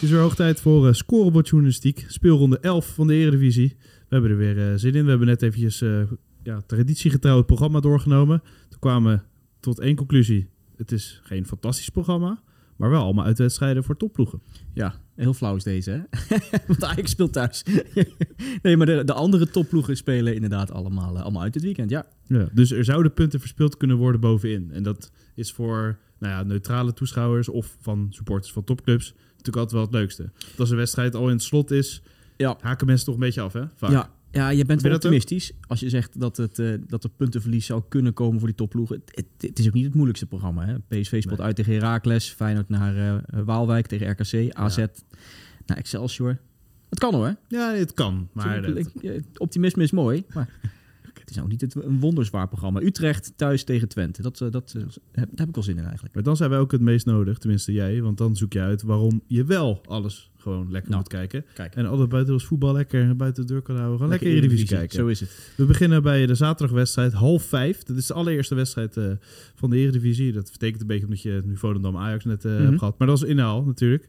Het is weer hoog tijd voor uh, scorebordjournalistiek. Speelronde 11 van de Eredivisie. We hebben er weer uh, zin in. We hebben net eventjes uh, ja, traditiegetrouw het programma doorgenomen. Toen kwamen we tot één conclusie. Het is geen fantastisch programma, maar wel allemaal uitwedstrijden voor topploegen. Ja, heel flauw is deze, hè? Want Ajax speelt thuis. nee, maar de, de andere topploegen spelen inderdaad allemaal, allemaal uit dit weekend, ja. ja. Dus er zouden punten verspeeld kunnen worden bovenin. En dat is voor nou ja, neutrale toeschouwers of van supporters van topclubs natuurlijk altijd wel het leukste. als een wedstrijd al in het slot is, ja. haken mensen toch een beetje af, hè? Vaak. Ja. Ja, je bent wel optimistisch als je zegt dat, het, uh, dat er puntenverlies zou kunnen komen voor die topploegen. Het, het, is ook niet het moeilijkste programma. Hè? PSV speelt uit tegen Heracles, Feyenoord naar uh, Waalwijk tegen RKC, AZ naar Excelsior. Het kan hoor. Ja, het kan. Maar optimisme is mooi. Maar het is ook niet het, een wonderzwaar programma. Utrecht thuis tegen Twente. Dat, eh, dat, dat heb, daar heb ik al zin in eigenlijk. Maar dan zijn wij ook het meest nodig, tenminste jij. Want dan zoek je uit waarom je wel alles gewoon lekker nou, moet kijken. Kijk. En altijd buiten als voetbal lekker buiten de deur kan houden. Gewoon lekker, lekker Eredivisie kijken. Zo is het. We beginnen bij de zaterdagwedstrijd half vijf. Dat is de allereerste wedstrijd uh, van de Eredivisie. Dat betekent een beetje omdat je nu Volendam Ajax net uh, hebt gehad. Maar dat is inhaal natuurlijk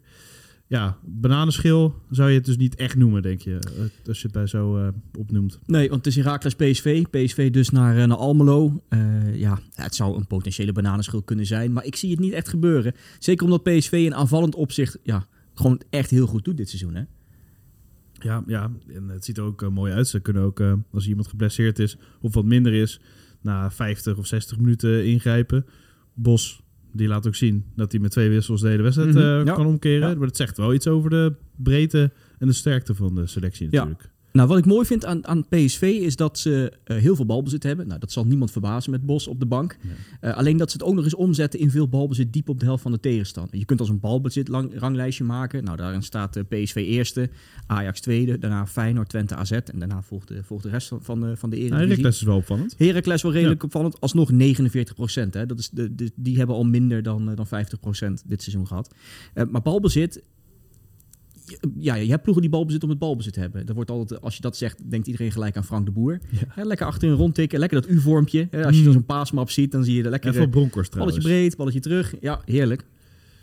ja, bananenschil zou je het dus niet echt noemen, denk je, eh, als je het bij zo uh, opnoemt. Nee, want het is Herakles PSV. PSV dus naar, uh, naar Almelo. Uh, ja, het zou een potentiële bananenschil kunnen zijn, maar ik zie het niet echt gebeuren. Zeker omdat PSV in aanvallend opzicht ja, gewoon echt heel goed doet dit seizoen, hè? Ja, ja, en het ziet er ook mooi uit. Ze kunnen ook, als iemand geblesseerd is of wat minder is, na 50 of 60 minuten ingrijpen. Bos die laat ook zien dat hij met twee wissels de hele wedstrijd mm kan omkeren. Maar het zegt wel iets over de breedte en de sterkte van de selectie natuurlijk. Nou, wat ik mooi vind aan, aan PSV is dat ze uh, heel veel balbezit hebben. Nou, dat zal niemand verbazen met Bos op de bank. Uh, alleen dat ze het ook nog eens omzetten in veel balbezit diep op de helft van de tegenstander. Je kunt als een balbezit lang, ranglijstje maken. Nou, daarin staat uh, PSV eerste, Ajax tweede, daarna Feyenoord, Twente, AZ. En daarna volgt de, volgt de rest van, van de, van de Eredivisie. Heracles is wel opvallend. Heracles wel redelijk ja. opvallend. Alsnog 49 procent. Dat is de, de, die hebben al minder dan, dan 50 procent dit seizoen gehad. maar balbezit ja, je hebt ploegen die balbezit om het balbezit hebben. Dat wordt altijd, als je dat zegt, denkt iedereen gelijk aan Frank de Boer. Ja. lekker achterin rondtikken, lekker dat U-vormpje. Als je mm. zo'n paasmap ziet, dan zie je er lekker... Even Bronkhorst Balletje breed, balletje terug. Ja, heerlijk.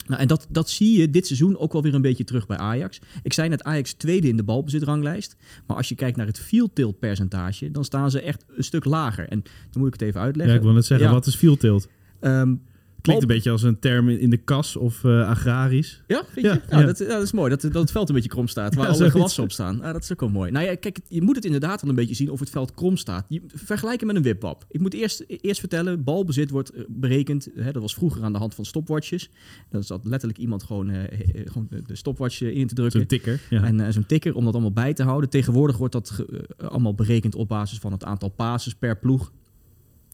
Nou, en dat, dat zie je dit seizoen ook wel weer een beetje terug bij Ajax. Ik zei net Ajax tweede in de balbezitranglijst. Maar als je kijkt naar het field tilt percentage, dan staan ze echt een stuk lager. En dan moet ik het even uitleggen. Ja, ik wil net zeggen, wat is field tilt? Um, Klinkt een beetje als een term in de kas of uh, agrarisch. Ja, vind je? Ja, Dat, dat, is mooi. Dat, dat het veld een beetje krom staat, waar alle gewassen op staan. Ah, dat is ook wel mooi. Nou ja, kijk, je moet het inderdaad wel een beetje zien of het veld krom staat. Je, vergelijken met een wipwap. Ik moet eerst, eerst vertellen, balbezit wordt eh, berekend. Hè, dat was vroeger aan de hand van stopwatches. Dat zat letterlijk iemand gewoon, uh, gewoon de stopwatch in te drukken. Zo'n tikker. En zo'n tikker om dat allemaal bij te houden. Tegenwoordig wordt dat allemaal berekend op basis van het aantal passes per ploeg.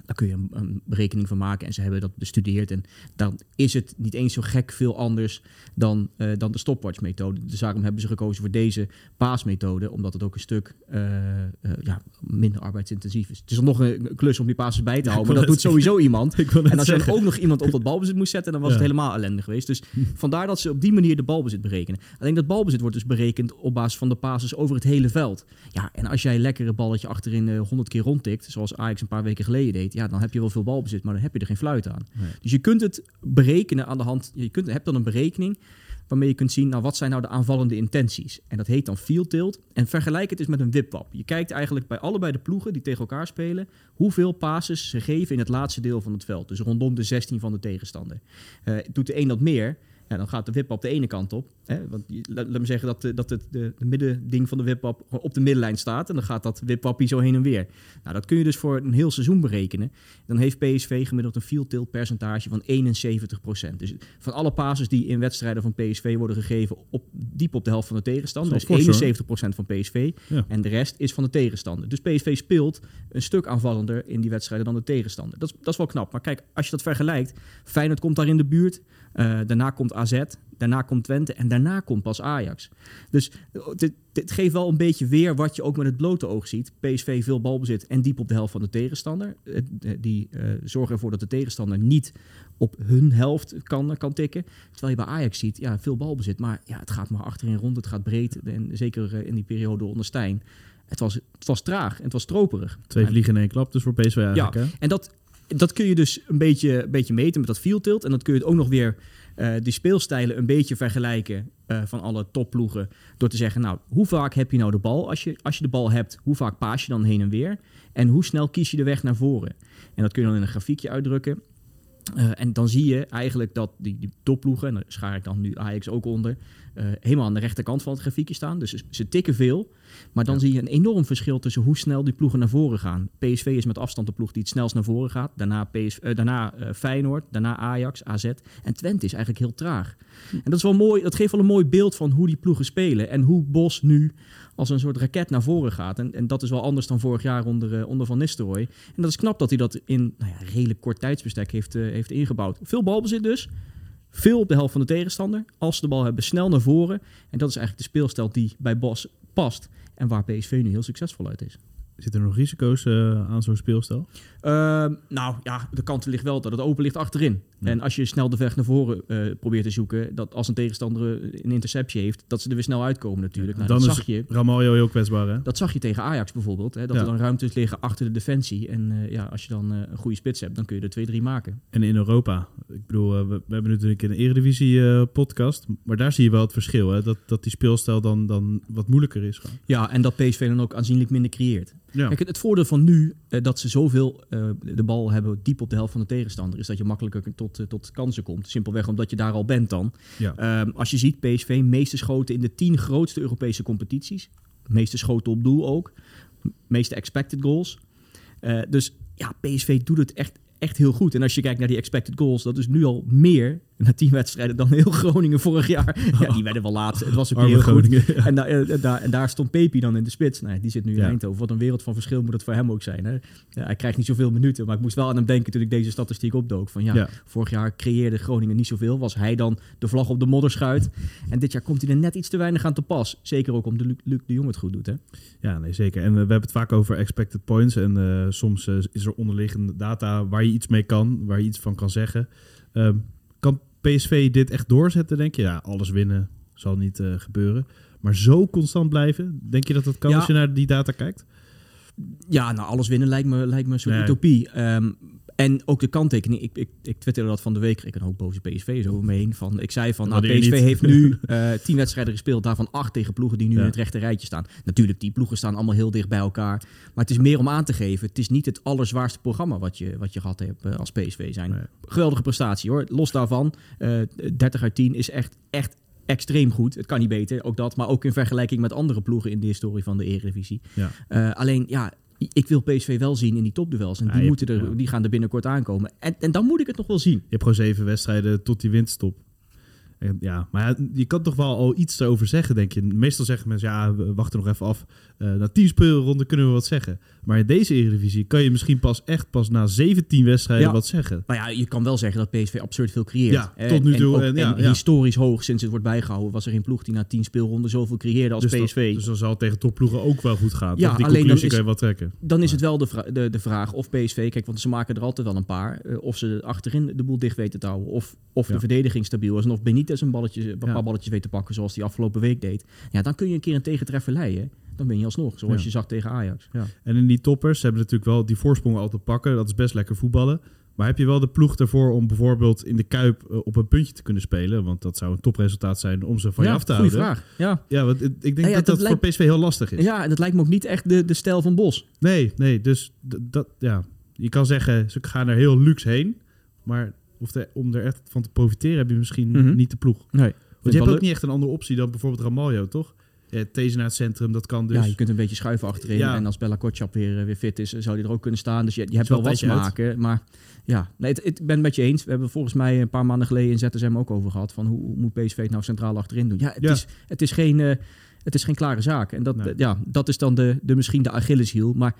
Daar kun je een, een, berekening van maken en ze hebben dat bestudeerd. En dan is het niet eens zo gek veel anders dan, uh, dan de stopwatch-methode. Dus daarom hebben ze gekozen voor deze paasmethode, omdat het ook een stuk uh, uh, ja, minder arbeidsintensief is. Het is nog een klus om die passes bij te houden, maar dat doet sowieso iemand. En als je dan ook nog iemand op dat balbezit moest zetten, dan was het helemaal ellendig geweest. Dus vandaar dat ze op die manier de balbezit berekenen. Alleen dat balbezit wordt dus berekend op basis van de passes over het hele veld. Ja, en als jij lekker een balletje achterin 100 keer rondtikt, zoals Ajax een paar weken geleden deed, ja, dan heb je wel veel balbezit, maar dan heb je er geen fluit aan. Dus je kunt het berekenen aan de hand. Je kunt, hebt dan een berekening waarmee je kunt zien, nou, wat zijn nou de aanvallende intenties? En dat heet dan field tilt. En vergelijk het eens met een wipwap. Je kijkt eigenlijk bij allebei de ploegen die tegen elkaar spelen, hoeveel passes ze geven in het laatste deel van het veld. Dus rondom de 16 van de tegenstander. Uh, doet de een dat meer, ja, dan gaat de wip op de ene kant op. Hè? Want laat, me zeggen dat, dat het de, de middending van de wipwap op de middenlijn staat. En dan gaat dat wipwappie zo heen en weer. Nou, dat kun je dus voor een heel seizoen berekenen. Dan heeft PSV gemiddeld een field tilt percentage van 71%. Dus van alle passes die in wedstrijden van PSV worden gegeven op, diep op de helft van de tegenstander. is 71% van PSV. En de rest is van de tegenstander. Dus PSV speelt een stuk aanvallender in die wedstrijden dan de tegenstander. Dat is, dat is wel knap. Maar kijk, als je dat vergelijkt. Feyenoord komt daar in de buurt. Uh, daarna komt AZ daarna komt Twente en daarna komt pas Ajax. Dus eh, dit, dit geeft wel een beetje weer wat je ook met het blote oog ziet. PSV veel balbezit en diep op de helft van de tegenstander. Eh, eh, Die eh, zorgen ervoor dat de tegenstander niet op hun helft kan, kan tikken. Terwijl je bij Ajax ziet, ja, veel balbezit. Maar ja, het gaat maar achterin rond, het gaat breed. En zeker eh, in die periode onder Stijn. Het was, het was traag en het was stroperig. Twee En- vliegen in één klap, dus voor PSV eigenlijk. hè? en dat, dat kun je dus een beetje, een beetje meten met dat field tilt. En dan kun je het ook nog weer eh, die speelstijlen een beetje vergelijken eh, van alle topploegen. Door te zeggen, nou, hoe vaak heb je nou de bal? Als je, als je de bal hebt, hoe vaak paas je dan heen en weer? En hoe snel kies je de weg naar voren? En dat kun je dan in een grafiekje uitdrukken. Eh, en dan zie je eigenlijk dat die, die topploegen, en daar schaar ik dan nu Ajax ook onder, eh, helemaal aan de rechterkant van het grafiekje staan. Dus ze, ze tikken veel. Maar dan zie je een enorm verschil tussen hoe snel die ploegen naar voren gaan. PSV is met afstand de ploeg die het snelst naar voren gaat. Daarna, PSV, eh, daarna eh, Feyenoord, daarna Ajax, AZ. En Twente is eigenlijk heel traag. En dat, is wel mooi, dat geeft wel een mooi beeld van hoe die ploegen spelen. En hoe Bos nu als een soort raket naar voren gaat. En, en dat is wel anders dan vorig jaar onder, onder Van Nistelrooy. En dat is knap dat hij dat in nou ja, redelijk kort tijdsbestek heeft, heeft ingebouwd. Veel balbezit dus. Veel op de helft van de tegenstander. Als ze de bal hebben, snel naar voren. En dat is eigenlijk de speelstijl die bij Bos past. En waar PSV nu heel succesvol uit is. Zitten er nog risico's eh, aan zo'n speelstijl? Ehm, nou ja, de kant ligt wel dat het open ligt achterin. Ja. En als je snel de weg naar voren eh, probeert te zoeken, dat als een tegenstander eh, een interceptie heeft, dat ze er weer snel uitkomen natuurlijk. Nou, Dan dat zag je. Ramaljo heel kwetsbaar, hè? Dat zag je tegen Ajax bijvoorbeeld. Hè, dat Ja. er dan ruimtes liggen achter de defensie. En eh, ja, als je dan een goede spits hebt, dan kun je er twee, drie maken. En in Europa. Ik bedoel, we, we hebben natuurlijk een Eredivisie eh, podcast. Maar daar zie je wel het verschil. Hè? Dat, dat die speelstijl dan, dan wat moeilijker is. Gewoon. Ja, en dat PSV dan ook aanzienlijk minder creëert. Ja. Kijk, het, het voordeel van nu, eh, dat ze zoveel eh, de bal hebben diep op de helft van de tegenstander, is dat je makkelijker tot, eh, tot kansen komt. Simpelweg omdat je daar al bent dan. Ja. Ehm, als je ziet, PSV meeste schoten in de tien grootste Europese competities. Meeste schoten op doel ook. Meeste expected goals. Eh, dus ja, PSV doet het echt, echt heel goed. En als je kijkt naar die expected goals, dat is nu al meer na tien wedstrijden dan heel Groningen vorig jaar. Ja, die werden wel laatst. Het was ook niet heel. Groningen. En, da- eh, daar, en daar stond Pepi dan in de spits. Nou, die zit nu in Ja. Eindhoven. Wat een wereld van verschil moet het voor hem ook zijn. Hè? Ja, hij krijgt niet zoveel minuten. Maar ik moest wel aan hem denken toen ik deze statistiek opdook. Van ja, Ja. vorig jaar creëerde Groningen niet zoveel. Was hij dan de vlag op de modderschuit. En dit jaar komt hij er net iets te weinig aan te pas. Zeker ook omdat Luc, Luc de Jong het goed doet. Hè? Ja, nee, zeker. En eh, we hebben het vaak over expected points. En eh, soms is er onderliggende data waar je iets mee kan, waar je iets van kan zeggen. Ehm, kan PSV dit echt doorzetten, denk je? Ja, alles winnen zal niet eh, gebeuren. Maar zo constant blijven, denk je dat dat kan Ja. als je naar die data kijkt? Ja, nou alles winnen lijkt me, lijkt me een soort Nee. utopie. Ehm, en ook de kanttekening. Ik, ik, ik twitterde dat van de week. Ik een hoop boze PSV's over me heen. Van, ik zei van, nou, PSV niet. heeft nu eh, tien wedstrijden gespeeld. Daarvan acht tegen ploegen die nu Ja. in het rechte rijtje staan. Natuurlijk, die ploegen staan allemaal heel dicht bij elkaar. Maar het is meer om aan te geven. Het is niet het allerzwaarste programma wat je, wat je gehad hebt eh, als PSV zijn. Nee. Geweldige prestatie hoor. Los daarvan, eh 30 uit 10 is echt, echt extreem goed. Het kan niet beter, ook dat. Maar ook in vergelijking met andere ploegen in de historie van de Eredivisie. Ja. Alleen, ja, ik wil PSV wel zien in die topduels. En Ja, die, moeten er, ja. die gaan er binnenkort aankomen. En, en dan moet ik het nog wel zien. Je hebt gewoon zeven wedstrijden tot die winststop. Ja, maar ja, je kan toch wel al iets erover zeggen, denk je. Meestal zeggen mensen, ja, we wachten nog even af. Eh na tien speelronden kunnen we wat zeggen. Maar in deze Eredivisie kan je misschien pas echt pas na 17 wedstrijden Ja. wat zeggen. Nou ja, je kan wel zeggen dat PSV absurd veel creëert. Ja, Eh, tot nu toe, ook- en historisch hoog, sinds het wordt bijgehouden, was er geen ploeg die na tien speelronden zoveel creëerde als dus, dat- PSV. dus dan zal het tegen topploegen ook wel goed gaan. Ja? Die alleen dan conclusie is- kan je wel trekken. dan is het wel de, de, de vraag of PSV, kijk, want ze maken er altijd wel een paar, eh, of ze achterin de boel dicht weten te houden, of, of de verdediging stabiel is, en of Benitez een, balletje, een paar Ja. balletjes weet te pakken, zoals hij afgelopen week deed. Ja, dan kun je een keer een tegentreffer leiden. Dan ben je alsnog, zoals Ja. je zag tegen Ajax. Ja. En in die toppers ze hebben natuurlijk wel die voorsprong al te pakken. Dat is best lekker voetballen. Maar heb je wel de ploeg ervoor om bijvoorbeeld in de Kuip eh, op een puntje te kunnen spelen? Want dat zou een topresultaat zijn om ze van je af te houden. vraag. Ja. Ja, want ik denk ja, dat dat dat voor PSV heel lastig is. ja, en dat lijkt me ook niet echt de, de stijl van Bos. Nee, nee, dus dat, ja. Je kan zeggen, ze gaan er heel luxe heen. Maar of om er echt van te profiteren heb je misschien Mhm. niet de ploeg. Nee. Want je hebt ook niet echt een andere optie dan bijvoorbeeld Ramaljo, toch? Naar het centrum, dat kan dus. Ja, je kunt een beetje schuiven achterin. Ja. En als Bella Kotschap weer, eh, weer fit is, zou die er ook kunnen staan. Dus je, je hebt wel wat tijdje smaken. Maar ja, nee, het, ik ben het met je eens. We hebben volgens mij een paar maanden geleden in ZSM ook over gehad. Van hoe, hoe moet PSV nou centraal achterin doen? Ja, het, Ja. Is, het, is, geen, eh, het is geen klare zaak. En dat, Nee. eh, ja, dat is dan de, de, misschien de Achilleshiel. Maar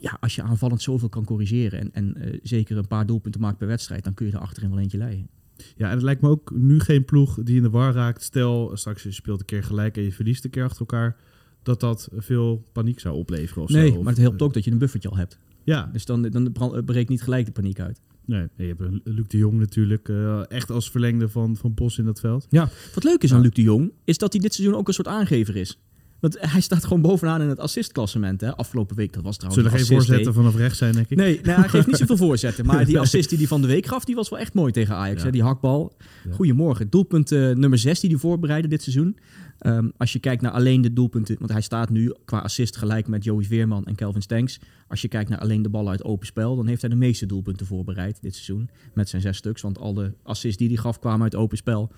ja, als je aanvallend zoveel kan corrigeren... en, en eh, zeker een paar doelpunten maakt per wedstrijd... dan kun je er achterin wel eentje leiden. Ja, en het lijkt me ook nu geen ploeg die in de war raakt. Stel, straks je speelt een keer gelijk en je verliest een keer achter elkaar. Dat dat veel paniek zou opleveren of Nee, zo. Of, maar het helpt eh, ook dat je een buffertje al hebt. Ja, Dus dan, dan brand- breekt niet gelijk de paniek uit. nee, je hebt Luc de Jong natuurlijk. eh, echt als verlengde van, van Bos in dat veld. Wat leuk is Ja. aan Luc de Jong, is dat hij dit seizoen ook een soort aangever is. Want hij staat gewoon bovenaan in het assistklassement. Hè. Afgelopen week, dat was trouwens Zullen een geen voorzetten vanaf rechts zijn, denk ik. Nee, nee, hij geeft niet zoveel voorzetten. Maar die assist die hij van de week gaf, die was wel echt mooi tegen Ajax. Ja. Hè? Die hakbal. Ja. Goedemorgen. Doelpunt eh, nummer 6 die hij voorbereidde dit seizoen. Ehm, als je kijkt naar alleen de doelpunten... Want hij staat nu qua assist gelijk met Joey Veerman en Kelvin Stenks. Als je kijkt naar alleen de ballen uit open spel... dan heeft hij de meeste doelpunten voorbereid dit seizoen. Met zijn zes stuks. Want alle assists die hij gaf kwamen uit open spel.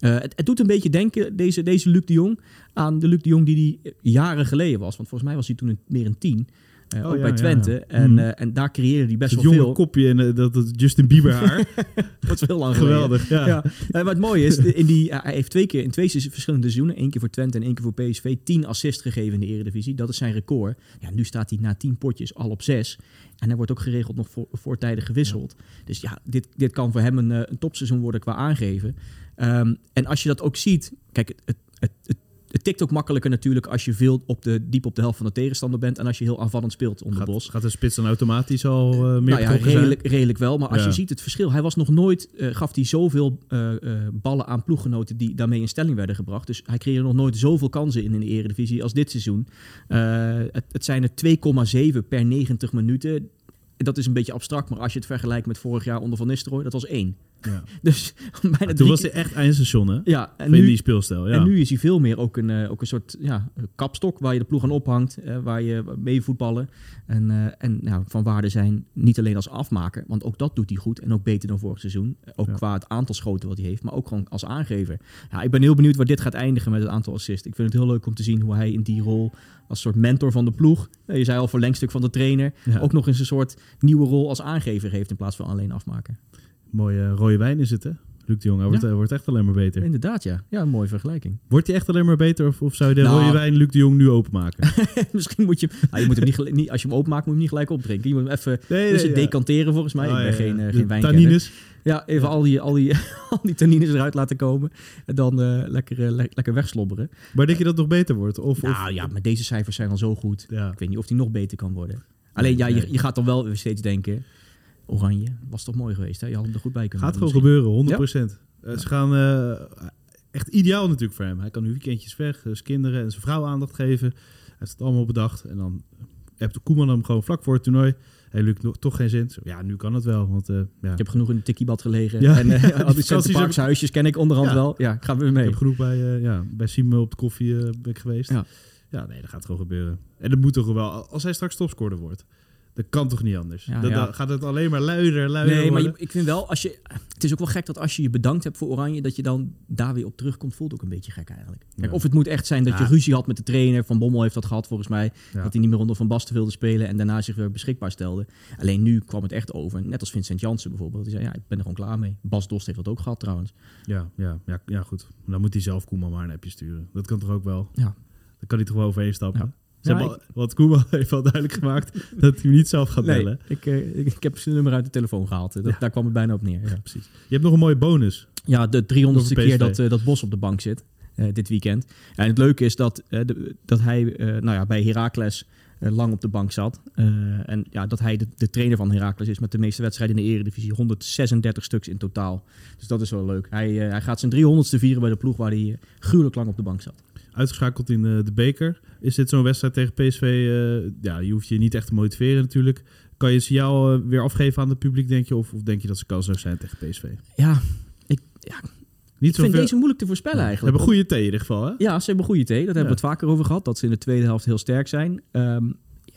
Eh, het, het doet een beetje denken, deze, deze Luc de Jong... aan de Luc de Jong die hij jaren geleden was. Want volgens mij was hij toen een, meer een tien. Eh, Oh, ook ja, bij Twente. ja. En, eh, en daar creëerde hij best Het wel jonge veel. kopje en eh, dat, dat Justin Bieber haar. Dat is heel lang geleden. Geweldig, ja. Ja. En wat mooi is, in die, hij heeft twee keer in twee verschillende seizoenen, één keer voor Twente en één keer voor PSV, tien assists gegeven in de Eredivisie. Dat is zijn record. Ja, nu staat hij na tien potjes al op zes. En hij wordt ook geregeld nog voor, voortijdig gewisseld. Dus ja, dit, dit kan voor hem een, eh, een topseizoen worden qua aangeven. Ehm, en als je dat ook ziet, kijk, het, het, het, tikt ook makkelijker natuurlijk als je veel op de, diep op de helft van de tegenstander bent en als je heel aanvallend speelt onder Gaat, Bos. gaat de spits dan automatisch al eh, meer Nou ja, zijn? redelijk, redelijk wel. Maar als Ja. je ziet het verschil. Hij was nog nooit, eh, gaf hij zoveel eh, ballen aan ploeggenoten die daarmee in stelling werden gebracht. Dus hij creëerde nog nooit zoveel kansen in, in de eredivisie als dit seizoen. Het, het zijn er 2,7 per 90 minuten. Dat is een beetje abstract, maar als je het vergelijkt met vorig jaar onder Van Nistelrooy, dat was één. Ja. Dus bijna Toen drie was hij echt eindstation, hè? Ja, en in die nu, speelstijl, ja. en nu is hij veel meer ook een, eh, ook een soort ja, kapstok waar je de ploeg aan ophangt, eh, waar je mee voetballen. En, eh, en nou, van waarde zijn niet alleen als afmaker, want ook dat doet hij goed en ook beter dan vorig seizoen. Ook Ja. qua het aantal schoten wat hij heeft, maar ook gewoon als aangever. Ja, ik ben heel benieuwd waar dit gaat eindigen met het aantal assists. Ik vind het heel leuk om te zien hoe hij in die rol als soort mentor van de ploeg, je zei al verlengstuk van de trainer, Ja. ook nog eens een soort nieuwe rol als aangever heeft in plaats van alleen afmaken. Mooie rode wijn is het, hè? Luc de Jong, hij wordt, hij wordt echt alleen maar beter. Inderdaad, ja. Ja, een mooie vergelijking. Wordt hij echt alleen maar beter? Of, of zou je de Nou. rode wijn Luc de Jong nu openmaken? Misschien moet je, nou, je moet hem niet, niet, als je hem openmaakt, moet je hem niet gelijk opdrinken. Je moet hem even Nee, dus ja. decanteren volgens mij. Oh, ik ben ja, geen, eh, geen wijnkenner. Tannines. Ja, even Al, die, al, die, al die tannines eruit laten komen. En dan eh, lekker, eh, le- lekker wegslobberen. Maar denk je dat het nog beter wordt? Of, of, Nou ja, maar deze cijfers zijn al zo goed. ja. Ik weet niet of die nog beter kan worden. Alleen ja, je, je gaat dan wel weer steeds denken... Oranje, was toch mooi geweest, hè? Je had hem er goed bij kunnen Gaat gewoon gebeuren, 100%. Eh, ze gaan eh, echt ideaal natuurlijk voor hem. Hij kan nu weekendjes weg, eh, zijn kinderen en zijn vrouw aandacht geven. Hij heeft het allemaal bedacht. En dan hebt de Koeman hem gewoon vlak voor het toernooi. Hey, Luc, nog- toch geen zin? Ja, nu kan het wel. Want ja, Ik heb genoeg in de tikkiebad gelegen. Ja. En al die Parks heb huisjes ken ik onderhand wel. Ja, ik ga weer ik mee. heb genoeg bij, eh ja, bij Simon op de koffie ben ik geweest. Ja. Ja. nee, dat gaat gewoon gebeuren. En dat moet toch wel, als hij straks topscorer wordt. Dat kan toch niet anders? Ja, Dan- ja. gaat het alleen maar luider, luider Nee, maar je- ik vind wel, als je, het is ook wel gek dat als je je bedankt hebt voor Oranje, dat je dan daar weer op terugkomt, voelt ook een beetje gek eigenlijk. Kijk, Ja. Of het moet echt zijn dat je ruzie had met de trainer. Van Bommel heeft dat gehad volgens mij. Dat hij niet meer onder Van Basten wilde spelen en daarna zich weer beschikbaar stelde. Alleen nu kwam het echt over. Net als Vincent Jansen bijvoorbeeld. Die zei, ja, ik ben er gewoon klaar mee. Bas Dost heeft dat ook gehad trouwens. Ja, ja, ja, ja, goed. Dan moet hij zelf Koeman maar een appje sturen. Dat kan toch ook wel? Ja. Dan kan hij toch wel overheen stappen? Ze hebben al- Want Koeman heeft al duidelijk gemaakt dat hij hem niet zelf gaat bellen. ik, eh, ik, ik heb zijn nummer uit de telefoon gehaald. Dat, Ja. Daar kwam het bijna op neer. Ja, Precies. Je hebt nog een mooie bonus. ja de 300ste Over keer dat, eh, dat Bos op de bank zit. eh, dit weekend. En het leuke is dat, eh, de- dat hij eh, nou ja, bij Heracles eh, lang op de bank zat. Eh, en ja, dat hij de, de trainer van Heracles is met de meeste wedstrijden in de Eredivisie. 136 stuks in totaal. Dus dat is wel leuk. Hij, eh, hij gaat zijn 300ste vieren bij de ploeg waar hij eh, gruwelijk lang op de bank zat. Uitgeschakeld in eh, de beker. Is dit zo'n wedstrijd tegen PSV? eh, ja, je hoeft je niet echt te motiveren natuurlijk. Kan je signaal eh, weer afgeven aan het publiek, denk je? Of, of denk je dat ze kansloos zijn tegen PSV? Ja, ik, ja, Niet ik vind deze moeilijk te voorspellen Ze eigenlijk. hebben goede thee in ieder geval, hè? Ja, ze hebben goede thee. Dat hebben we het vaker over gehad. Dat ze in de tweede helft heel sterk zijn. Ehm,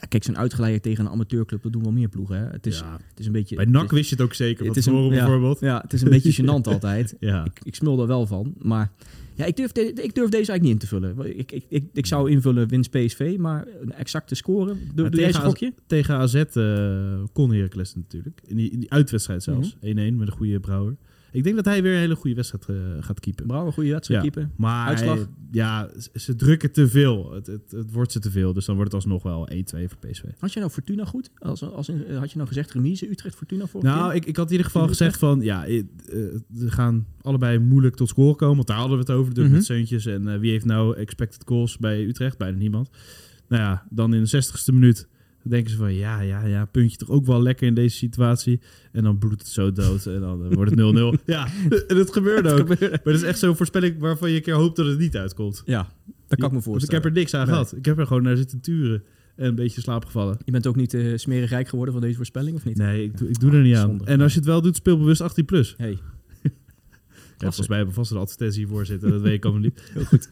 ja, kijk, zo'n uitgeleider tegen een amateurclub, dat doen wel meer ploegen. Hè? Het, is, Ja. het is een beetje... Bij NAC is- wist je het ook zeker, het is een- ja. bijvoorbeeld. Ja, het is een beetje gênant altijd. Ja. Ik, ik smul er wel van. Maar ja, ik durf, de- ik durf deze eigenlijk niet in te vullen. Ik, ik, ik, ik zou invullen winst PSV, maar een exacte score. Doe, doe tegen AZ? Tegen AZ eh, kon Heracles natuurlijk. In die, in die uitwedstrijd zelfs. Mhm. 1-1 met een goede Brouwer. Ik denk dat hij weer een hele goede wedstrijd eh, gaat keepen. Brouw, een goede wedstrijd Ja. keeper. Maar Uitslag? hij- ja, ze- drukken te veel. Het, het, het wordt ze te veel. Dus dan wordt het alsnog wel 1-2 voor PSV. Had je nou Fortuna goed? Als, als in, had je nou gezegd remise Utrecht Fortuna voor? Nou, ik, ik had in ieder geval gezegd van... Ja, eh, eh, ze gaan allebei moeilijk tot scoren komen. Want daar hadden we het over. Dus Mhm. met Seuntjes. En eh, wie heeft nou expected goals bij Utrecht? Bijna niemand. Nou ja, dan in de 60ste minuut... Dan denken ze van, ja, ja, ja, puntje toch ook wel lekker in deze situatie. En dan bloedt het zo dood en dan wordt het 0-0. ja, en het gebeurde ook. Maar dat is echt zo'n voorspelling waarvan je een keer hoopt dat het niet uitkomt. Ja, dat kan ik me Want ik voorstellen. heb er niks aan Nee. gehad. Ik heb er gewoon naar zitten turen en een beetje in slaap gevallen. Je bent ook niet eh smerig rijk geworden van deze voorspelling, of niet? Nee, ik doe, ik doe er niet aan. zonde. En als je het wel doet, speel bewust 18 plus. Hey. Ja, volgens mij hebben we vast een advertentie hiervoor zitten. Dat weet ik allemaal niet. Heel goed.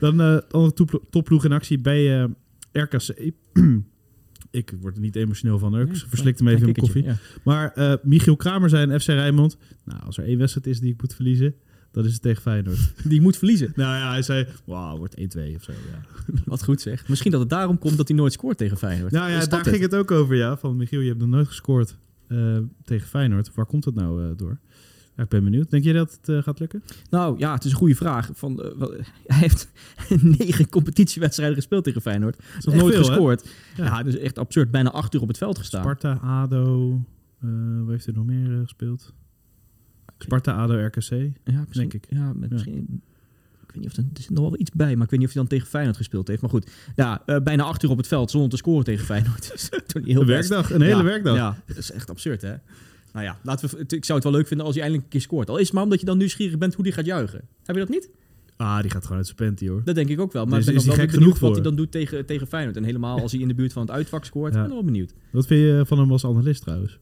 Dan eh andere topploeg in actie bij eh, RKC. ik word er niet emotioneel van. hoor. Ik verslikte hem even in koffie. Maar eh, Michiel Kramer zei in FC Rijnmond... Nou, als er één wedstrijd is die ik moet verliezen... dan is het tegen Feyenoord. Die moet verliezen. nou ja, hij zei... Wauw, wordt 1-2 of zo. Ja. Wat goed zeg. Misschien dat het daarom komt dat hij nooit scoort tegen Feyenoord. Nou ja, dat daar ging het ook over, ja. Van Michiel, je hebt nog nooit gescoord eh, tegen Feyenoord. Waar komt dat nou eh, door? Ja, ik ben benieuwd. Denk je dat het eh, gaat lukken? Nou ja, het is een goede vraag. Van, eh, wel- hij heeft negen competitiewedstrijden gespeeld tegen Feyenoord. is nog nooit veel, gescoord. Ja, ja dus echt absurd. Bijna acht uur op het veld gestaan. Sparta, ADO... eh waar heeft hij nog meer gespeeld? Sparta, ADO, RKC. ja, denk ik. Ja, met Ja. misschien... Ik weet niet of er, er zit nog wel iets bij, maar ik weet niet of hij dan tegen Feyenoord gespeeld heeft. Maar goed, ja, bijna acht uur op het veld zonder te scoren tegen Feyenoord. Dus toen heel Een werkdag, een hele werkdag. Ja, dat is echt absurd, hè? Nou ja, laten we, ik zou het wel leuk vinden als hij eindelijk een keer scoort. Al is het maar omdat je dan nieuwsgierig bent hoe die gaat juichen. Heb je dat niet? Ah, die gaat gewoon uit zijn panty, hoor. Dat denk ik ook wel. Maar Dus ik ben is hij wel gek benieuwd genoeg wat hij dan doet tegen, tegen Feyenoord. En helemaal als hij in de buurt van het uitvak scoort. Ja. Ik ben wel benieuwd. Wat vind je van hem als analist, trouwens?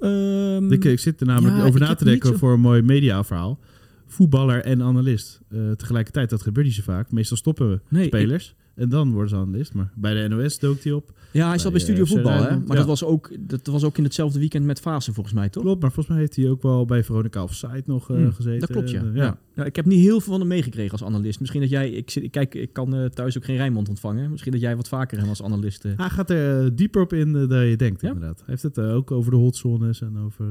Ehm, ik, ik zit er namelijk ja, over na te denken zo- voor een mooi mediaverhaal. Voetballer en analist. Eh, tegelijkertijd, dat gebeurt niet zo vaak. Meestal stoppen we Nee, spelers. En dan worden ze analist. Maar bij de NOS dook hij op. Ja, hij zat bij Studio Voetbal, hè? Maar ja. dat, was ook, dat was ook in hetzelfde weekend met Fase, volgens mij, toch? Klopt, maar volgens mij heeft hij ook wel bij Veronica Offside nog eh, Hmm, gezeten. Dat klopt, ja. Eh, ja. Ja, ik heb niet heel veel van hem meegekregen als analist. Misschien dat jij... Ik, zit, kijk, ik kan eh, thuis ook geen Rijnmond ontvangen. Misschien dat jij wat vaker hem als analist... Hij gaat er dieper op in dan je denkt, inderdaad. Hij heeft het ook over de hotzones en over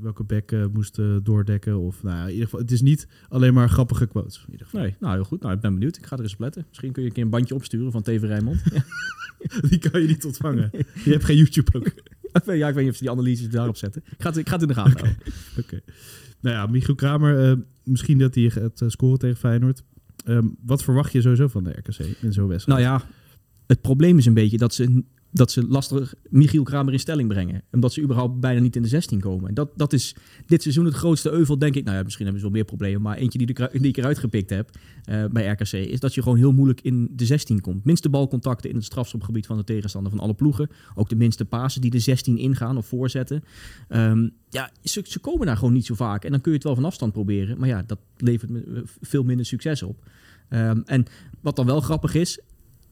welke bek eh, moest eh, doordekken. Of, nou, ja, in ieder geval, het is niet alleen maar grappige quotes. In ieder geval. Nee, nou heel goed. Nou, ik ben benieuwd. Ik ga er eens op letten. Misschien kun je een keer een bandje opsturen van TV Rijnmond. Die kan je niet ontvangen. Je hebt geen YouTube ook. ja, ik weet niet of ze die analyses daarop zetten. Ik ga het, ik ga het in de gaten houden. Oké. Nou ja, Michiel Kramer, eh, misschien dat hij gaat eh, scoren tegen Feyenoord. Ehm, wat verwacht je sowieso van de RKC in zo'n wedstrijd? Nou ja, het probleem is een beetje dat ze, dat ze lastig Michiel Kramer in stelling brengen. Omdat ze überhaupt bijna niet in de 16 komen. En dat, dat is dit seizoen het grootste euvel, denk ik. Nou ja, misschien hebben ze wel meer problemen. Maar eentje die, ik- eruit gepikt heb eh, bij RKC... is dat je gewoon heel moeilijk in de 16 komt. Minste balcontacten in het strafschopgebied van de tegenstander van alle ploegen. Ook de minste pasen die de 16 ingaan of voorzetten. Ehm, ja, ze, komen daar gewoon niet zo vaak. En dan kun je het wel van afstand proberen. Maar ja, dat levert me veel minder succes op. Ehm, en wat dan wel grappig is,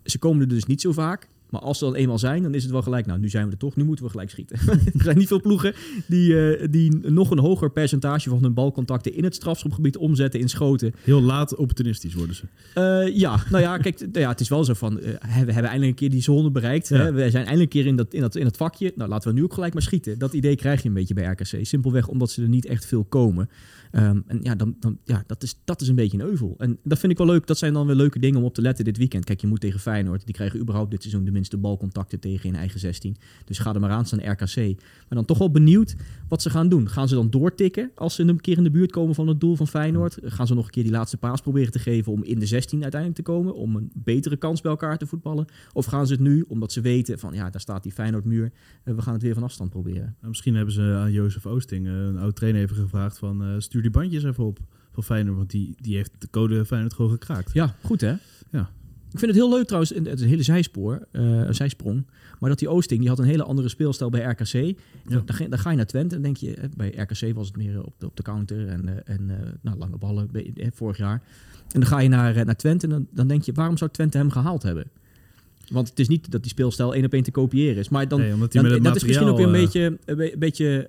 ze komen er dus niet zo vaak. Maar als ze dan eenmaal zijn, dan is het wel gelijk. Nou, nu zijn we er toch, nu moeten we gelijk schieten. er zijn niet veel ploegen die, eh, die nog een hoger percentage van hun balcontacten in het strafschopgebied omzetten in schoten. Heel laat opportunistisch worden ze. Eh, ja, nou ja, kijk, ja, het is wel zo van, eh, we hebben eindelijk een keer die zone bereikt. Ja. Hè? We zijn eindelijk een keer in dat, in, dat, in dat vakje. Nou, laten we nu ook gelijk maar schieten. Dat idee krijg je een beetje bij RKC. Simpelweg omdat ze er niet echt veel komen. Ehm, en ja, dan, dan, ja dat, is, dat is een beetje een euvel. En dat vind ik wel leuk. Dat zijn dan weer leuke dingen om op te letten dit weekend. Kijk, je moet tegen Feyenoord. Die krijgen überhaupt dit seizoen de minste balcontacten tegen in eigen 16. Dus ga er maar aan staan RKC. Maar dan toch wel benieuwd wat ze gaan doen. Gaan ze dan doortikken als ze een keer in de buurt komen van het doel van Feyenoord? Gaan ze nog een keer die laatste paas proberen te geven om in de 16 uiteindelijk te komen? Om een betere kans bij elkaar te voetballen? Of gaan ze het nu, omdat ze weten van ja, daar staat die Feyenoordmuur. eh, we gaan het weer van afstand proberen. Nou, misschien hebben ze aan Jozef Oosting, eh, een oud trainer, even gevraagd van... eh, stuur die bandjes even op van Feyenoord, want die, die heeft de code Feyenoord gewoon gekraakt. Ja, goed hè? Ja. Ik vind het heel leuk trouwens, en het is een hele zijspoor, eh, zijsprong. Maar dat die Oosting, die had een hele andere speelstijl bij RKC. Dan, dan, ga, dan ga je naar Twente en denk je, eh, bij RKC was het meer op de, op de counter en, eh, en nou, lange ballen vorig jaar. En dan ga je naar, naar Twente en dan, dan denk je, waarom zou Twente hem gehaald hebben? Want het is niet dat die speelstijl één op één te kopiëren is. Maar dan, Nee, dan- dat is misschien ook weer een materiaal, beetje, een be- een beetje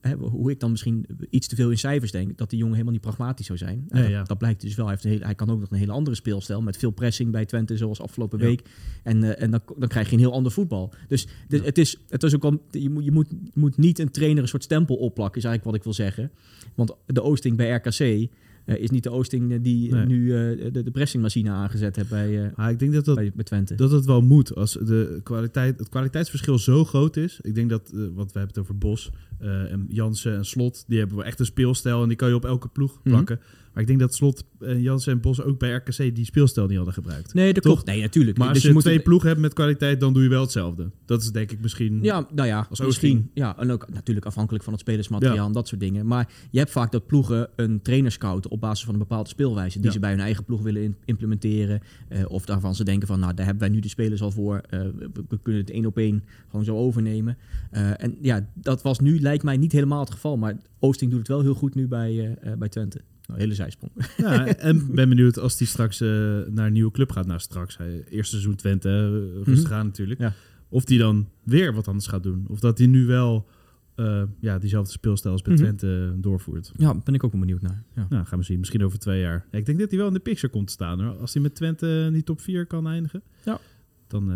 eh, hoe ik dan misschien iets te veel in cijfers denk. Dat die jongen helemaal niet pragmatisch zou zijn. Ja, dat, ja. dat blijkt dus wel. Hij, heeft een hele, hij kan ook nog een hele andere speelstijl. Met veel pressing bij Twente, zoals afgelopen Ja. week. En, eh, en dan, dan krijg je een heel ander voetbal. Dus, dus het, is, het is ook wel, je, moet, je moet, moet niet een trainer een soort stempel opplakken, is eigenlijk wat ik wil zeggen. Want de Oosting bij RKC eh, is niet de Oosting eh, die Nee. nu eh, de, de pressingmachine aangezet heeft bij, Maar ik denk dat dat bij, bij Twente. dat het wel moet als de kwaliteit, het kwaliteitsverschil zo groot is. Ik denk dat, want we hebben het over Bos en Jansen en Slot, die hebben wel echt een speelstijl en die kan je op elke ploeg Mhm. plakken. Maar ik denk dat Slot, en Jansen en Bos ook bij RKC die speelstijl niet hadden gebruikt. Nee, dat Toch? klopt. Nee, natuurlijk. Maar als Dus je, moet twee het- ploegen hebt met kwaliteit, dan doe je wel hetzelfde. Dat is denk ik misschien... Ja, nou ja, Als misschien. Ja, en ook natuurlijk afhankelijk van het spelersmateriaal Ja. en dat soort dingen. Maar je hebt vaak dat ploegen een trainer scouten op basis van een bepaalde speelwijze die Ja. ze bij hun eigen ploeg willen implementeren. Eh, of daarvan ze denken van, nou, daar hebben wij nu de spelers al voor. Eh, we, kunnen het één op één gewoon zo overnemen. Eh, en ja, dat was nu, lijkt mij, niet helemaal het geval. Maar Oosting doet het wel heel goed nu bij, bij Twente. Nou, hele zijsprong. Ja, en ben benieuwd als hij straks eh, naar een nieuwe club gaat. Nou, straks. Hij, eerste seizoen Twente, eh, rustig aan natuurlijk. Ja. Of hij dan weer wat anders gaat doen. Of dat hij nu wel eh, ja, diezelfde speelstijl als bij Mhm. Twente doorvoert. Ja, ben ik ook wel benieuwd naar. Ja. Nou, gaan we zien. Misschien over twee jaar. Ja, ik denk dat hij wel in de picture komt te staan. Hoor. Als hij met Twente niet top 4 kan eindigen, Ja. dan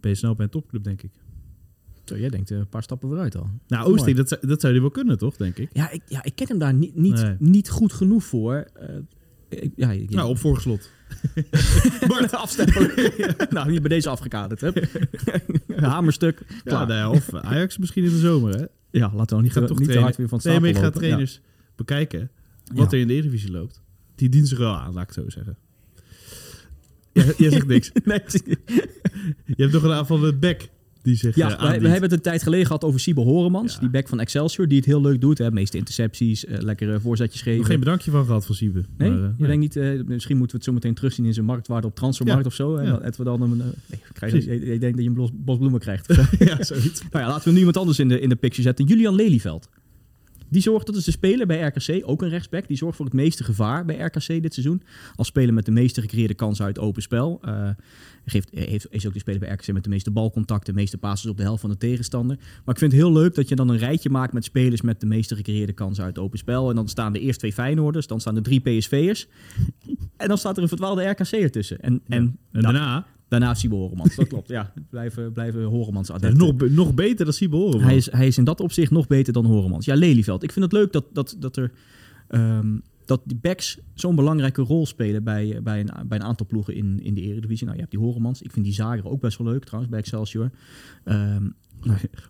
ben je snel bij een topclub, denk ik. Zo, jij denkt eh, een paar stappen vooruit al. Nou. Oosting, dat, zou- dat zou hij wel kunnen, toch, denk ik? Ja, ik, ja, ik ken hem daar niet, niet, Nee. niet goed genoeg voor. Eh, ik- ja, ik- Nou, op voorgeslot. Bart, afstempelen. nou, hier bij deze afgekaderd. Hè. Hamerstuk. Klaar. nou of Ajax misschien in de zomer, hè? Ja, laten we niet, gaat toch niet te hard weer van het Nee, maar je gaat trainers bekijken wat er in de Eredivisie loopt. Die dient zich wel aan, laat ik het zo zeggen. Jij zegt niks. Nee, Je hebt nog een aanval met Beck die zich ja, eh, we hebben het een tijd geleden gehad over Siebe Horemans. Ja. Die back van Excelsior, die het heel leuk doet. Hè. Meeste intercepties, eh, lekkere voorzetjes geven. geen bedankje van gehad van Siebe. Nee, Maar, eh, je denkt niet, misschien moeten we het zo meteen terugzien in zijn marktwaarde op transfermarkt Ja. of zo. En Ja. dat we dan een, nee, krijg je denkt dat je een bos bloemen krijgt. ja, zoiets. Nou ja, laten we nu iemand anders in de, in de picture zetten. Julian Lelyveld. Die zorgt, dat is de speler bij RKC, ook een rechtsback. Die zorgt voor het meeste gevaar bij RKC dit seizoen. Als speler met de meeste gecreëerde kansen uit open spel. Eh, geeft, heeft, is ook de speler bij RKC met de meeste balcontacten, de meeste passes op de helft van de tegenstander. Maar ik vind het heel leuk dat je dan een rijtje maakt met spelers met de meeste gecreëerde kansen uit open spel. En dan staan er eerst twee Feyenoorders, dan staan er drie PSV'ers. En dan staat er een verdwaalde RKC ertussen. En, en, En nou, daarna, daarna Sibo Horemans, dat klopt. Ja, blijven, blijven Horemans adepten. nog, nog beter dan Siebe horen. Hij is, hij is in dat opzicht nog beter dan Horemans. Ja, Lelyveld. Ik vind het leuk dat, dat, dat er... ehm, dat die backs zo'n belangrijke rol spelen bij, bij, een, bij een aantal ploegen in, in de Eredivisie. Nou, je hebt die Horemans. Ik vind die Zager ook best wel leuk trouwens bij Excelsior.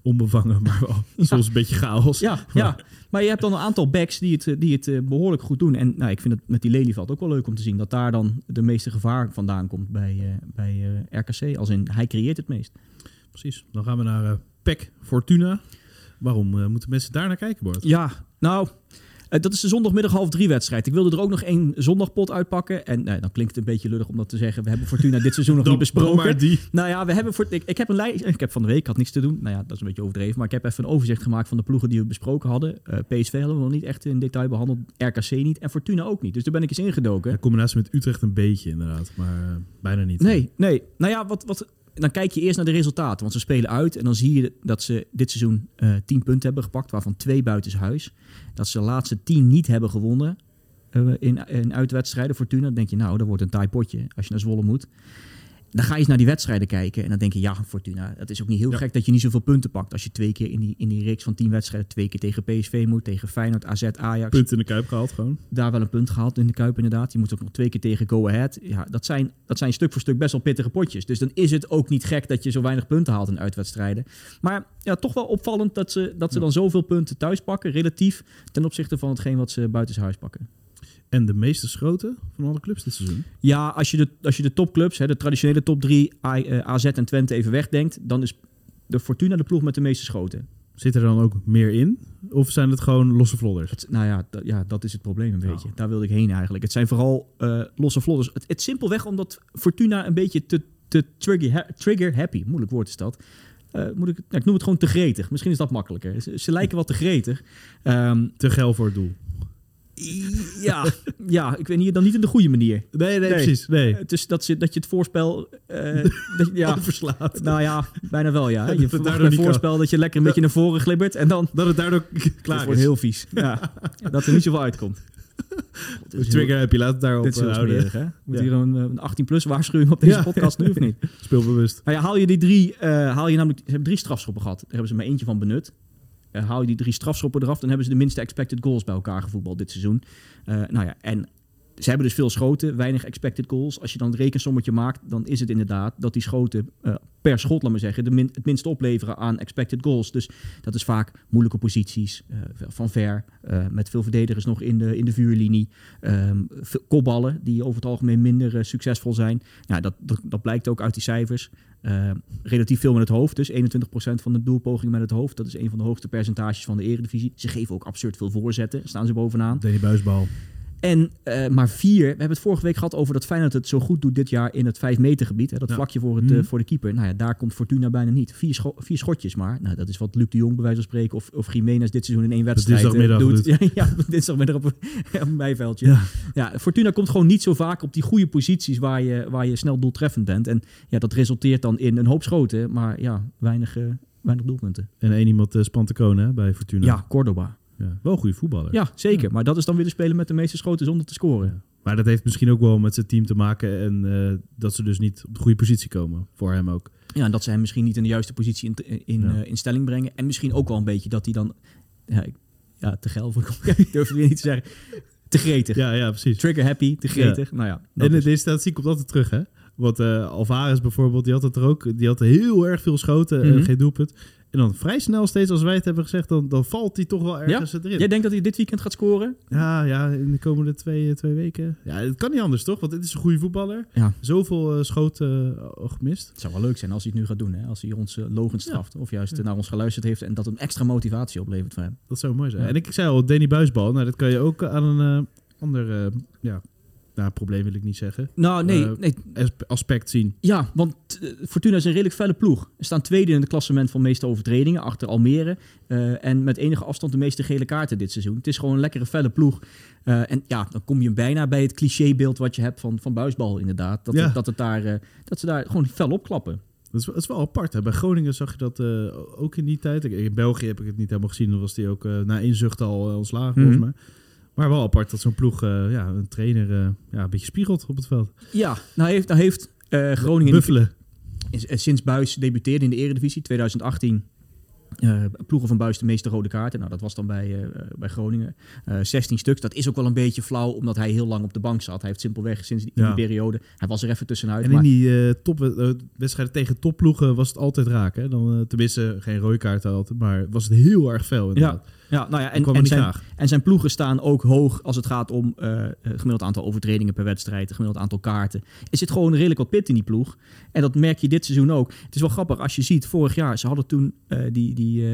Onbevangen, maar wel soms een beetje chaos. ja, ja, maar je hebt dan een aantal backs die het, die het eh, behoorlijk goed doen. En nou, ik vind het met die Lelyveld ook wel leuk om te zien... dat daar dan de meeste gevaar vandaan komt bij, eh, bij eh, RKC. Als in, hij creëert het meest. Precies. Dan gaan we naar eh PEC Fortuna. Waarom moeten mensen daar naar kijken, Bart? Ja, nou, eh, dat is de zondagmiddag half drie wedstrijd. Ik wilde er ook nog één zondagpot uitpakken. En nou, dan klinkt het een beetje lullig om dat te zeggen. We hebben Fortuna dit seizoen nog niet besproken. maar die. Nou ja, we hebben voor, ik, ik heb een lijst. Ik heb van de week, had niks te doen. Nou ja, dat is een beetje overdreven. Maar ik heb even een overzicht gemaakt van de ploegen die we besproken hadden. Eh, PSV hadden we nog niet echt in detail behandeld. RKC niet. En Fortuna ook niet. Dus daar ben ik eens ingedoken. De combinatie met Utrecht een beetje, inderdaad. Maar eh, bijna niet. Nee, nee. Nou ja, wat, wat, dan kijk je eerst naar de resultaten. Want ze spelen uit. En dan zie je dat ze dit seizoen eh 10 punten hebben gepakt. Waarvan twee buitenshuis. Dat ze de laatste 10 niet hebben gewonnen. eh, in, in uitwedstrijden. Fortuna. Dan denk je, nou, dat wordt een taai potje. Als je naar Zwolle moet. Dan ga je eens naar die wedstrijden kijken. En dan denk je, ja, Fortuna. Het is ook niet heel Ja. gek dat je niet zoveel punten pakt. Als je twee keer in die, in die reeks van 10 wedstrijden. Twee keer tegen PSV moet. Tegen Feyenoord, AZ, Ajax Punt in de kuip gehaald gewoon. daar wel een punt gehaald in de Kuip inderdaad. Je moet ook nog twee keer tegen Go Ahead. Ja, dat zijn, dat zijn stuk voor stuk best wel pittige potjes. Dus dan is het ook niet gek dat je zo weinig punten haalt in uitwedstrijden. Maar ja, toch wel opvallend dat ze, dat ze dan zoveel punten thuis pakken, relatief ten opzichte van hetgeen wat ze buitenshuis pakken. En de meeste schoten van alle clubs dit seizoen. Ja, als je de, als je de topclubs, hè, de traditionele top 3, AZ en Twente even wegdenkt, dan is de Fortuna de ploeg met de meeste schoten. Zit er dan ook meer in? Of zijn het gewoon losse vlodders? Het, nou ja, dat- ja, dat is het probleem een Ja. beetje. Daar wilde ik heen eigenlijk. Het zijn vooral eh, losse vlodders. Het, het simpelweg omdat Fortuna een beetje te, te trigger, ha- trigger happy, moeilijk woord is dat. Eh, moet ik, nou, ik noem het gewoon te gretig. Misschien is dat makkelijker. Ze, ze lijken wat te gretig. Ehm, Te geil voor het doel. Ja, ja, ik weet niet, dan niet in de goede manier. Nee, nee, Nee. precies. Nee. Het is dat, ze, dat je het voorspel... eh, dat, ja, Overslaat. nou ja, bijna wel ja. Dat Je het verwacht voorspel dat je lekker een beetje naar voren glibbert en dan... Dat het daardoor Dat klaar wordt is. heel vies. Ja, dat er niet zoveel uitkomt. De trigger heb je laten daarop Dit is heel eh, smerig, hè? Moet Ja. hier een, eh, een 18-plus waarschuwing op deze Ja. podcast nu, of niet? Speelbewust. Nou ja, haal je die drie, haal je namelijk, ze hebben drie strafschoppen gehad. Daar hebben ze maar eentje van benut. Eh, haal je die drie strafschoppen eraf, dan hebben ze de minste expected goals bij elkaar gevoetbald dit seizoen. Eh, nou ja, en ze hebben dus veel schoten, weinig expected goals. Als je dan het rekensommetje maakt, dan is het inderdaad dat die schoten eh, per schot, laat maar zeggen, de het minste opleveren aan expected goals. Dus dat is vaak moeilijke posities, eh, van ver, eh, met veel verdedigers nog in de, in de vuurlinie. Ehm, veel kopballen, die over het algemeen minder eh, succesvol zijn. Ja, dat, dat, blijkt ook uit die cijfers. Eh, relatief veel met het hoofd, dus 21% van de doelpogingen met het hoofd. Dat is een van de hoogste percentages van de eredivisie. Ze geven ook absurd veel voorzetten, staan ze bovenaan. Danny Buisbal. En eh, maar vier, we hebben het vorige week gehad over dat Feyenoord het zo goed doet dit jaar in het 5 meter gebied. Hè, dat Ja. vlakje voor, het, eh, Mhm. voor de keeper. Nou ja, daar komt Fortuna bijna niet. Vier, scho- vier schotjes maar. Nou, dat is wat Luc de Jong bij wijze van spreken of, of Jiménez dit seizoen in één wedstrijd dinsdagmiddag doet. Ja, ja, dinsdagmiddag op, op een bijveldje. Ja. Ja, Fortuna komt gewoon niet zo vaak op die goede posities waar je, waar je snel doeltreffend bent. En ja, dat resulteert dan in een hoop schoten, maar ja, weinig, weinig doelpunten. En één iemand uh, Spantecone hè, bij Fortuna. Ja, Cordoba. Ja, wel een goede voetballer. Ja, zeker. Ja. Maar dat is dan weer de speler met de meeste schoten zonder te scoren. Ja. Maar dat heeft misschien ook wel met zijn team te maken. En uh, dat ze dus niet op de goede positie komen. Voor hem ook. Ja, en dat ze hem misschien niet in de juiste positie in, in, uh, in stelling brengen. En misschien ook wel een beetje dat hij dan... Ja, ik- ja te geil voor Ik durf het weer niet te zeggen. Te gretig. Ja, ja, precies. Trigger happy, te gretig. Nou ja. En is- deze statistiek komt altijd terug, hè? Want eh Alvarez bijvoorbeeld, die had het er ook. Die had heel erg veel schoten en Mhm. geen doelpunt. En dan vrij snel steeds, als wij het hebben gezegd, dan, dan valt hij toch wel ergens erin. Jij denkt dat hij dit weekend gaat scoren? Ja, ja, in de komende twee, eh, twee weken. Ja, het kan niet anders, toch? Want dit is een goede voetballer. Ja. Zoveel eh, schoten eh, al gemist. Het zou wel leuk zijn als hij het nu gaat doen. Hè? Als hij ons uh, logen straft. Of juist naar ons geluisterd heeft. En dat een extra motivatie oplevert voor hem. Dat zou mooi zijn. En ik, ik zei al, Danny Buisbal. Nou, dat kan je ook aan een ander ja, nou, probleem wil ik niet zeggen. Nou, nee. Eh, nee Aspe- Aspect zien. ja, want eh, Fortuna is een redelijk felle ploeg. Ze staan tweede in het klassement van meeste overtredingen. Achter Almere. Eh, en met enige afstand de meeste gele kaarten dit seizoen. Het is gewoon een lekkere felle ploeg. En ja, dan kom je bijna bij het clichébeeld wat je hebt van, van buisbal inderdaad. Dat, Ja. het, dat, het daar, dat ze daar gewoon fel opklappen. Dat is, dat is wel apart. Hè? Bij Groningen zag je dat ook in die tijd. In België heb ik het niet helemaal gezien. Dan was die ook na inzucht al ontslagen, Mhm. volgens mij. Maar wel apart dat zo'n ploeg eh, ja, een trainer eh, ja, een beetje spiegelt op het veld. Ja, nou heeft, nou heeft eh, Groningen... Buffelen. sinds Buis debuteerde in de Eredivisie 2018. eh, ploegen van Buis de meeste rode kaarten. Nou, dat was dan bij, bij Groningen. Eh 16 stuks. Dat is ook wel een beetje flauw, omdat hij heel lang op de bank zat. Hij heeft simpelweg sinds die, Ja. die periode... Hij was er even tussenuit. En maar, in die eh, top, eh, wedstrijden tegen topploegen was het altijd raak. Hè? Dan, tenminste, geen rode kaarten altijd. Maar was het heel erg fel inderdaad. ja, nou ja, En, en, zijn, graag. en zijn ploegen staan ook hoog als het gaat om het gemiddeld aantal overtredingen per wedstrijd, het gemiddeld aantal kaarten. Er zit gewoon redelijk wat pit in die ploeg. En dat merk je dit seizoen ook. Het is wel grappig als je ziet, vorig jaar, ze hadden toen eh, die, die,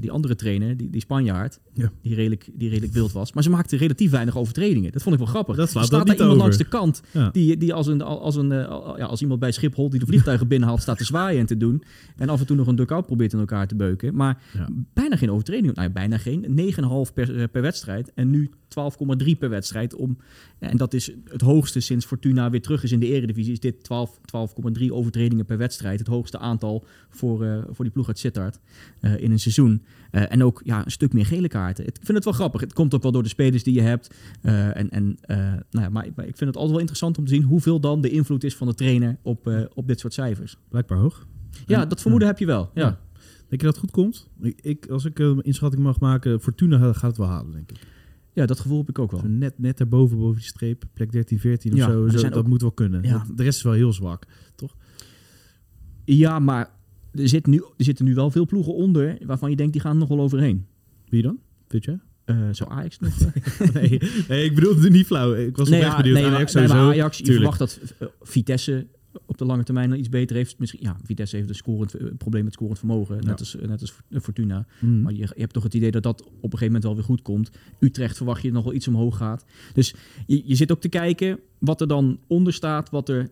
die andere trainer, die, die Spanjaard, Ja. die, redelijk, die redelijk wild was. Maar ze maakten relatief weinig overtredingen. Dat vond ik wel grappig. Dat slaat er staat daar iemand over. langs de kant Ja. die, die als, een, als, een, ja, als iemand bij Schiphol die de vliegtuigen binnenhaalt staat te zwaaien en te doen. En af en toe nog een duck-out probeert in elkaar te beuken. Maar Ja. bijna geen overtreding. Nou, ja, bijna geen. 9,5 per, eh, per wedstrijd. En nu 12,3 per wedstrijd. Om, en dat is het hoogste sinds Fortuna weer terug is in de eredivisie. Is dit 12 12,3 overtredingen per wedstrijd. Het hoogste aantal voor, eh, voor die ploeg uit Sittard eh, in een seizoen. En ook ja, een stuk meer gele kaarten. Ik vind het wel grappig. Het komt ook wel door de spelers die je hebt. En, en, nou ja, maar, ik- maar ik vind het altijd wel interessant om te zien hoeveel dan de invloed is van de trainer op, op dit soort cijfers. Blijkbaar hoog. Ja, En- dat vermoeden heb je wel. Ja. Denk je dat het goed komt? Ik, ik, als ik een inschatting mag maken, Fortuna gaat het wel halen, denk ik. ja, dat gevoel heb ik ook wel. Zo net, net daarboven, boven die streep, plek 13, 14 of Ja, zo. zo dat ook- moet wel kunnen. Ja. De rest is wel heel zwak. Ja, maar er, zit nu, er zitten nu wel veel ploegen onder waarvan je denkt die gaan er nog wel overheen. Wie dan? Vind je? Eh zou Ajax nog? eh? nee, nee, ik bedoelde het niet flauw. Ik was nee, oprecht ja, benieuwd. nee, Ajax nee. Ajax, je verwacht dat eh, Vitesse op de lange termijn iets beter heeft. Misschien, ja, Vitesse heeft een scorend, eh, probleem met scorend vermogen, net, als, net als Fortuna. Mm. Maar je, je hebt toch het idee dat dat op een gegeven moment wel weer goed komt. Utrecht verwacht je nog wel iets omhoog gaat. Dus je, je zit ook te kijken wat er dan onder staat, wat er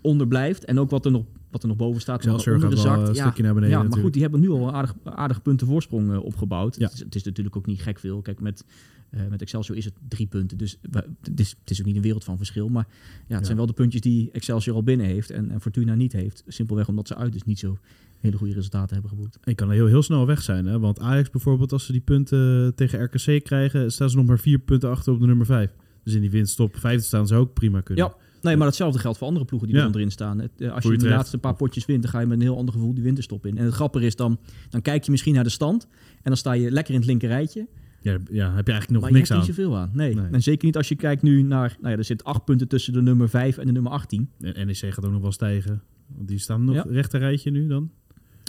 onder blijft. En ook wat er nog wat er nog boven staat, onder de wel zakt. een Ja, stukje naar beneden ja, maar goed, die hebben nu al een aardig, aardige punten voorsprong eh, opgebouwd. Ja. Het, is, het is natuurlijk ook niet gek veel. Kijk, met, eh, met Excelsior is het drie punten. Dus het is, het is ook niet een wereld van verschil. Maar ja, het zijn wel de puntjes die Excelsior al binnen heeft en, en Fortuna niet heeft. Simpelweg omdat ze uit dus niet zo hele goede resultaten hebben geboekt. Ik kan heel, heel snel weg zijn. Hè? Want Ajax bijvoorbeeld, als ze die punten tegen RKC krijgen, staan ze nog maar vier punten achter op de nummer vijf. Dus in die winststop vijf staan ze ook prima kunnen. Ja, nee, maar datzelfde geldt voor andere ploegen die Ja. er onderin staan. Eh, als je de laatste paar potjes wint, dan ga je met een heel ander gevoel die winterstop in. En het grappige is dan, dan kijk je misschien naar de stand en dan sta je lekker in het linker rijtje. Ja, ja, heb je eigenlijk nog maar niks aan. niet zoveel aan. Nee. Nee. En zeker niet als je kijkt nu naar, nou ja, er zit acht punten tussen de nummer 5 en de nummer 18. En NEC gaat ook nog wel stijgen. Want die staan nog Ja. rechter rijtje nu dan.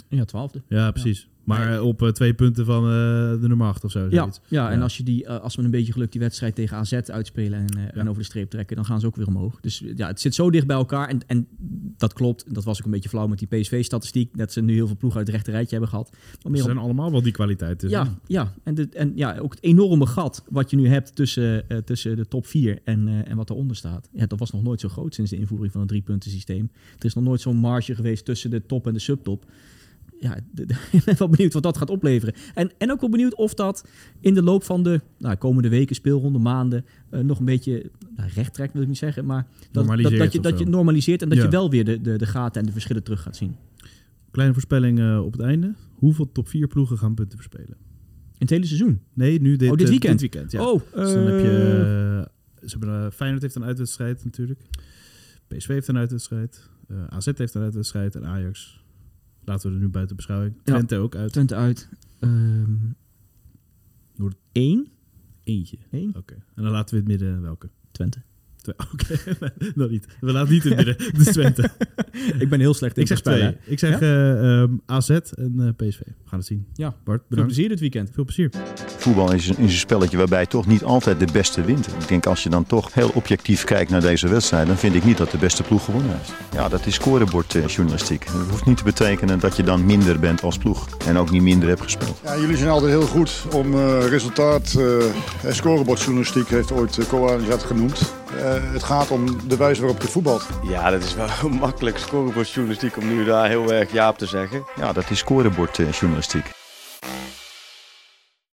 Ja, twaalfde. Ja, precies. Maar eh, op eh, twee punten van eh, de nummer acht of zo. Ja, ja, en als, je die, als we een beetje geluk die wedstrijd tegen AZ uitspelen en, en over de streep trekken, dan gaan ze ook weer omhoog. Dus ja, het zit zo dicht bij elkaar. En, en dat klopt. Dat was ook een beetje flauw met die PSV-statistiek. Dat ze nu heel veel ploegen uit het rechter rijtje hebben gehad. Maar Ze op- zijn allemaal wel die kwaliteit. Dus, ja, ja. En, de, en ja, ook het enorme gat wat je nu hebt tussen, tussen de top 4 en, en wat eronder staat. Ja, dat was nog nooit zo groot sinds de invoering van een driepunten systeem. Er is nog nooit zo'n marge geweest tussen de top en de subtop. Ja, ik ben wel benieuwd wat dat gaat opleveren. En, en ook wel benieuwd of dat in de loop van de nou, komende weken, speelronde, maanden, eh, nog een beetje nou, recht trekt, wil ik niet zeggen. Maar dat, dat, dat, je, dat je normaliseert en dat Ja. je wel weer de, de, de gaten en de verschillen terug gaat zien. Kleine voorspelling op het einde. Hoeveel top 4 ploegen gaan punten verspelen? In het hele seizoen. Nee, nu dit, Oh, dit eh, weekend? weekend ja. Oh, Dus dan heb je... eh, ze hebben, Feyenoord heeft een uitwedstrijd natuurlijk. PSV heeft een uitwedstrijd. AZ heeft een uitwedstrijd. En Ajax laten we er nu buiten beschouwing. Ja. Twente ook uit. Twente uit. Ehm Noord-. Eentje. Eén. Oké. En dan laten we het midden welke? Twente. Twee. Oké, dat niet. We laten niet in midden. Dus Twente. ik ben heel slecht in Ik zeg twee. Ik zeg eh, ehm, AZ en eh, PSV. We gaan het zien. Ja. Bart, Veel bedankt. plezier dit weekend. Veel plezier. Voetbal is een, is een spelletje waarbij toch niet altijd de beste wint. Ik denk als je dan toch heel objectief kijkt naar deze wedstrijd, dan vind ik niet dat de beste ploeg gewonnen heeft. Ja, dat is scorebordjournalistiek. Dat hoeft niet te betekenen dat je dan minder bent als ploeg en ook niet minder hebt gespeeld. Ja, jullie zijn altijd heel goed om eh, resultaat eh, en scorebordjournalistiek heeft ooit uh, Koan genoemd. Eh, het gaat om de wijze waarop je voetbalt. Ja, dat is wel makkelijk scorebordjournalistiek om nu daar heel erg ja op te zeggen. Ja, dat is scorebordjournalistiek.